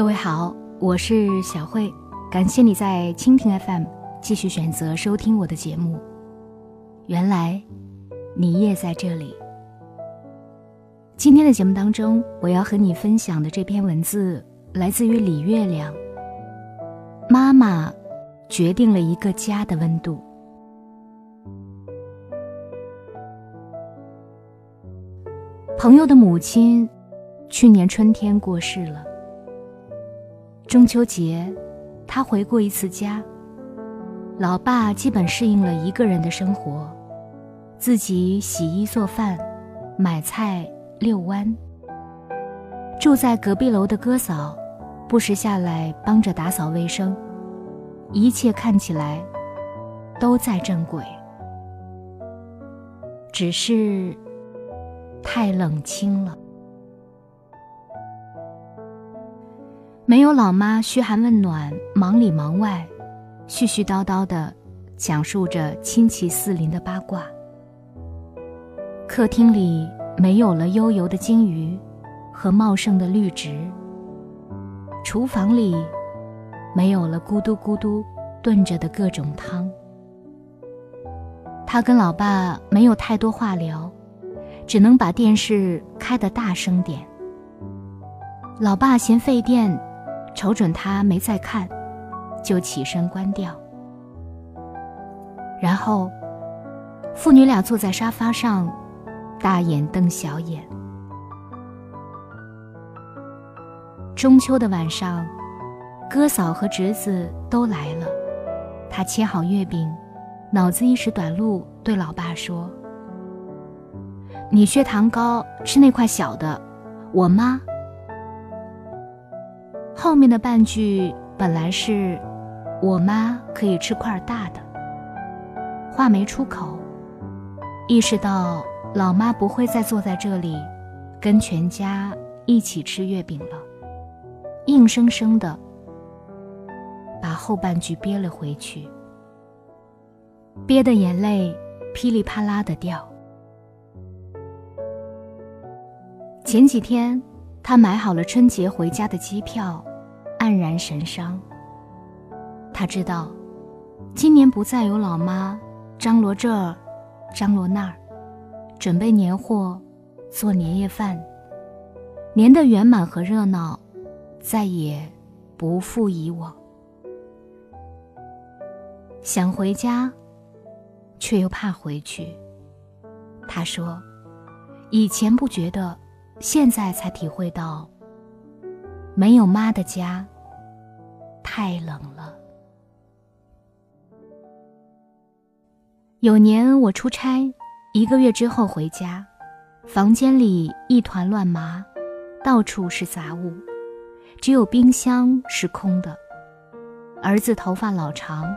各位好，我是小慧，感谢你在蜻蜓 FM 继续选择收听我的节目。原来你也在这里。今天的节目当中，我要和你分享的这篇文字来自于李月亮。妈妈决定了一个家的温度。朋友的母亲去年春天过世了。中秋节，他回过一次家。老爸基本适应了一个人的生活，自己洗衣做饭、买菜、遛弯。住在隔壁楼的哥嫂，不时下来帮着打扫卫生，一切看起来都在正轨，只是太冷清了。没有老妈嘘寒问暖、忙里忙外，絮絮叨叨的讲述着亲戚四邻的八卦。客厅里没有了悠游的金鱼和茂盛的绿植。厨房里没有了咕嘟咕嘟炖着的各种汤。他跟老爸没有太多话聊，只能把电视开得大声点。老爸嫌费电。瞅准他没再看，就起身关掉。然后，父女俩坐在沙发上，大眼瞪小眼。中秋的晚上，哥嫂和侄子都来了。他切好月饼，脑子一时短路，对老爸说：“你血糖高，吃那块小的。我妈。”后面的半句本来是“我妈可以吃块大的”，话没出口，意识到老妈不会再坐在这里跟全家一起吃月饼了，硬生生的把后半句憋了回去，憋的眼泪噼里啪啦的掉。前几天，他买好了春节回家的机票。黯然神伤。他知道，今年不再有老妈张罗这儿，张罗那儿，准备年货，做年夜饭，年的圆满和热闹，再也不复以往。想回家，却又怕回去。他说：“以前不觉得，现在才体会到。”没有妈的家，太冷了。有年我出差，一个月之后回家，房间里一团乱麻，到处是杂物，只有冰箱是空的。儿子头发老长，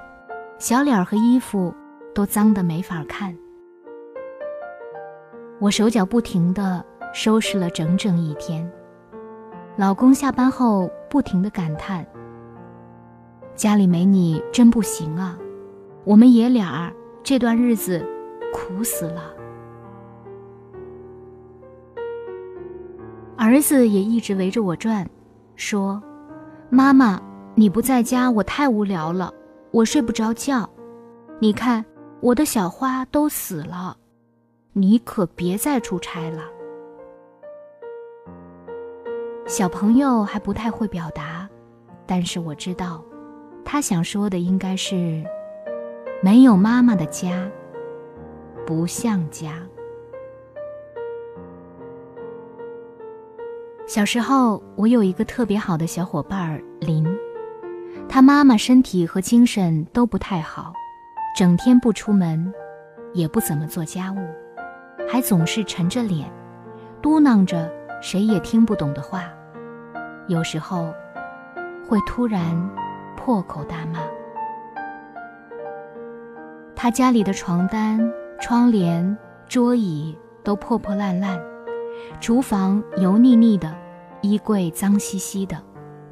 小脸和衣服都脏得没法看。我手脚不停地收拾了整整一天。老公下班后不停的感叹：“家里没你真不行啊，我们爷俩儿这段日子苦死了。”儿子也一直围着我转，说：“妈妈，你不在家，我太无聊了，我睡不着觉。你看我的小花都死了，你可别再出差了。”小朋友还不太会表达，但是我知道，他想说的应该是：没有妈妈的家，不像家。小时候，我有一个特别好的小伙伴儿林，他妈妈身体和精神都不太好，整天不出门，也不怎么做家务，还总是沉着脸，嘟囔着。谁也听不懂的话，有时候会突然破口大骂。他家里的床单、窗帘、桌椅都破破烂烂，厨房油腻腻的，衣柜脏兮兮的，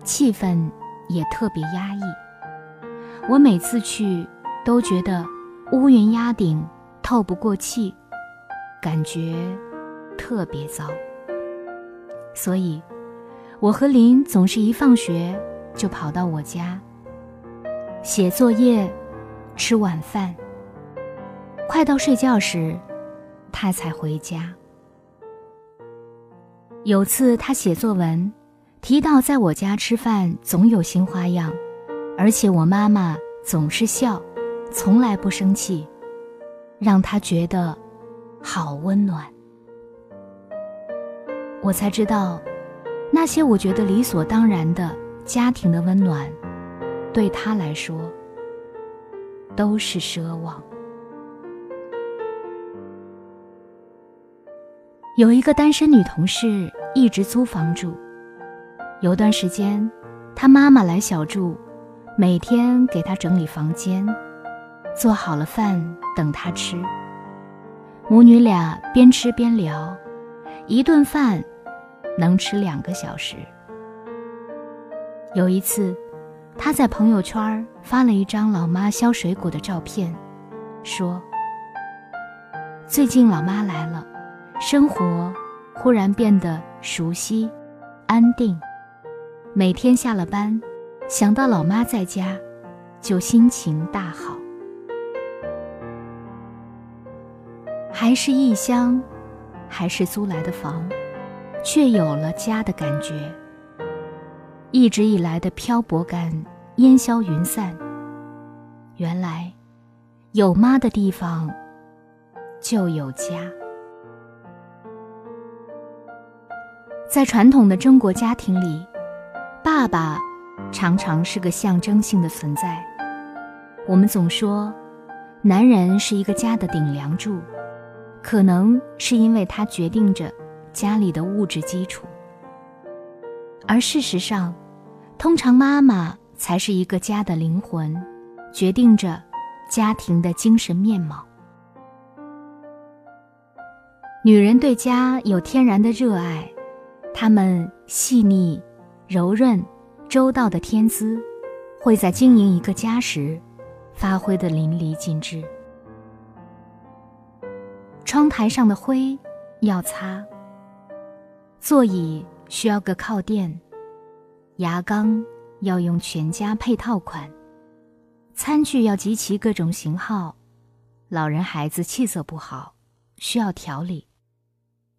气氛也特别压抑。我每次去都觉得乌云压顶，透不过气，感觉特别糟。所以，我和林总是一放学就跑到我家写作业、吃晚饭。快到睡觉时，他才回家。有次他写作文，提到在我家吃饭总有新花样，而且我妈妈总是笑，从来不生气，让他觉得好温暖。我才知道，那些我觉得理所当然的家庭的温暖，对他来说都是奢望。有一个单身女同事一直租房住，有段时间，她妈妈来小住，每天给她整理房间，做好了饭等她吃。母女俩边吃边聊，一顿饭能吃两个小时。有一次，她在朋友圈发了一张老妈削水果的照片，说：“最近老妈来了。”生活忽然变得熟悉、安定。每天下了班，想到老妈在家，就心情大好。还是异乡，还是租来的房，却有了家的感觉。一直以来的漂泊感烟消云散。原来，有妈的地方，就有家。在传统的中国家庭里，爸爸常常是个象征性的存在。我们总说，男人是一个家的顶梁柱，可能是因为他决定着家里的物质基础。而事实上，通常妈妈才是一个家的灵魂，决定着家庭的精神面貌。女人对家有天然的热爱。她们细腻、柔润、周到的天资，会在经营一个家时发挥的淋漓尽致。窗台上的灰要擦，座椅需要个靠垫，牙缸要用全家配套款，餐具要集齐各种型号，老人孩子气色不好，需要调理。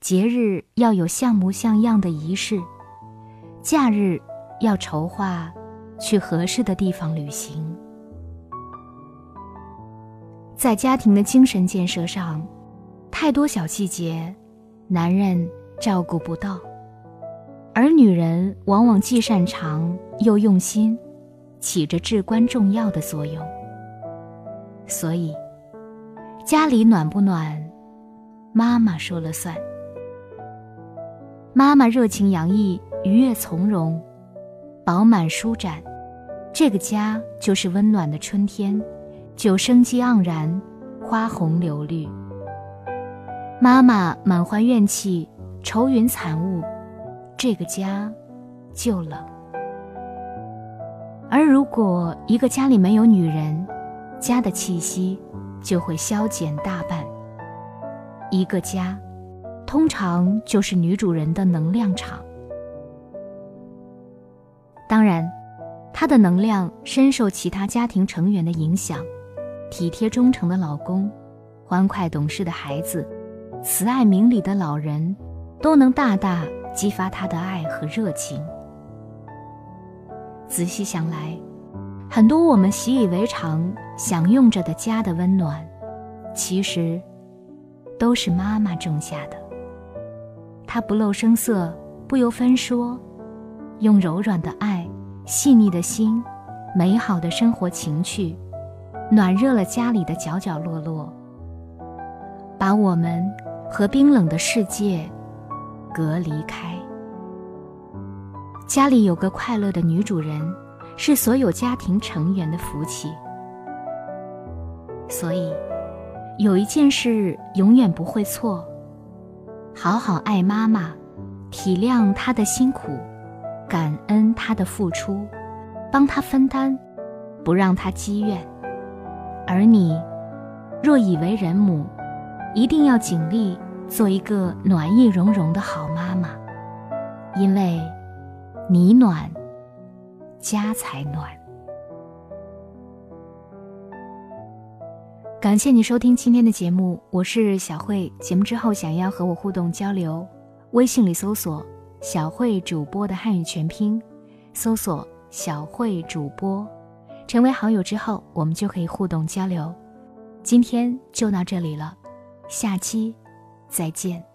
节日要有像模像样的仪式，假日要筹划去合适的地方旅行。在家庭的精神建设上，太多小细节，男人照顾不到，而女人往往既擅长又用心，起着至关重要的作用。所以，家里暖不暖，妈妈说了算。妈妈热情洋溢，愉悦从容，饱满舒展，这个家就是温暖的春天，就生机盎然，花红柳绿。妈妈满怀怨气，愁云惨雾，这个家就冷。而如果一个家里没有女人，家的气息就会消减大半。一个家。通常就是女主人的能量场。当然，她的能量深受其他家庭成员的影响，体贴忠诚的老公，欢快懂事的孩子，慈爱明理的老人，都能大大激发他的爱和热情。仔细想来，很多我们习以为常、享用着的家的温暖，其实都是妈妈种下的。他不露声色，不由分说，用柔软的爱、细腻的心、美好的生活情趣，暖热了家里的角角落落，把我们和冰冷的世界隔离开。家里有个快乐的女主人，是所有家庭成员的福气。所以，有一件事永远不会错。好好爱妈妈，体谅她的辛苦，感恩她的付出，帮她分担，不让她积怨。而你，若已为人母，一定要尽力做一个暖意融融的好妈妈，因为你暖，家才暖。感谢你收听今天的节目，我是小慧。节目之后想要和我互动交流，微信里搜索“小慧主播”的汉语全拼，搜索“小慧主播”，成为好友之后，我们就可以互动交流。今天就到这里了，下期再见。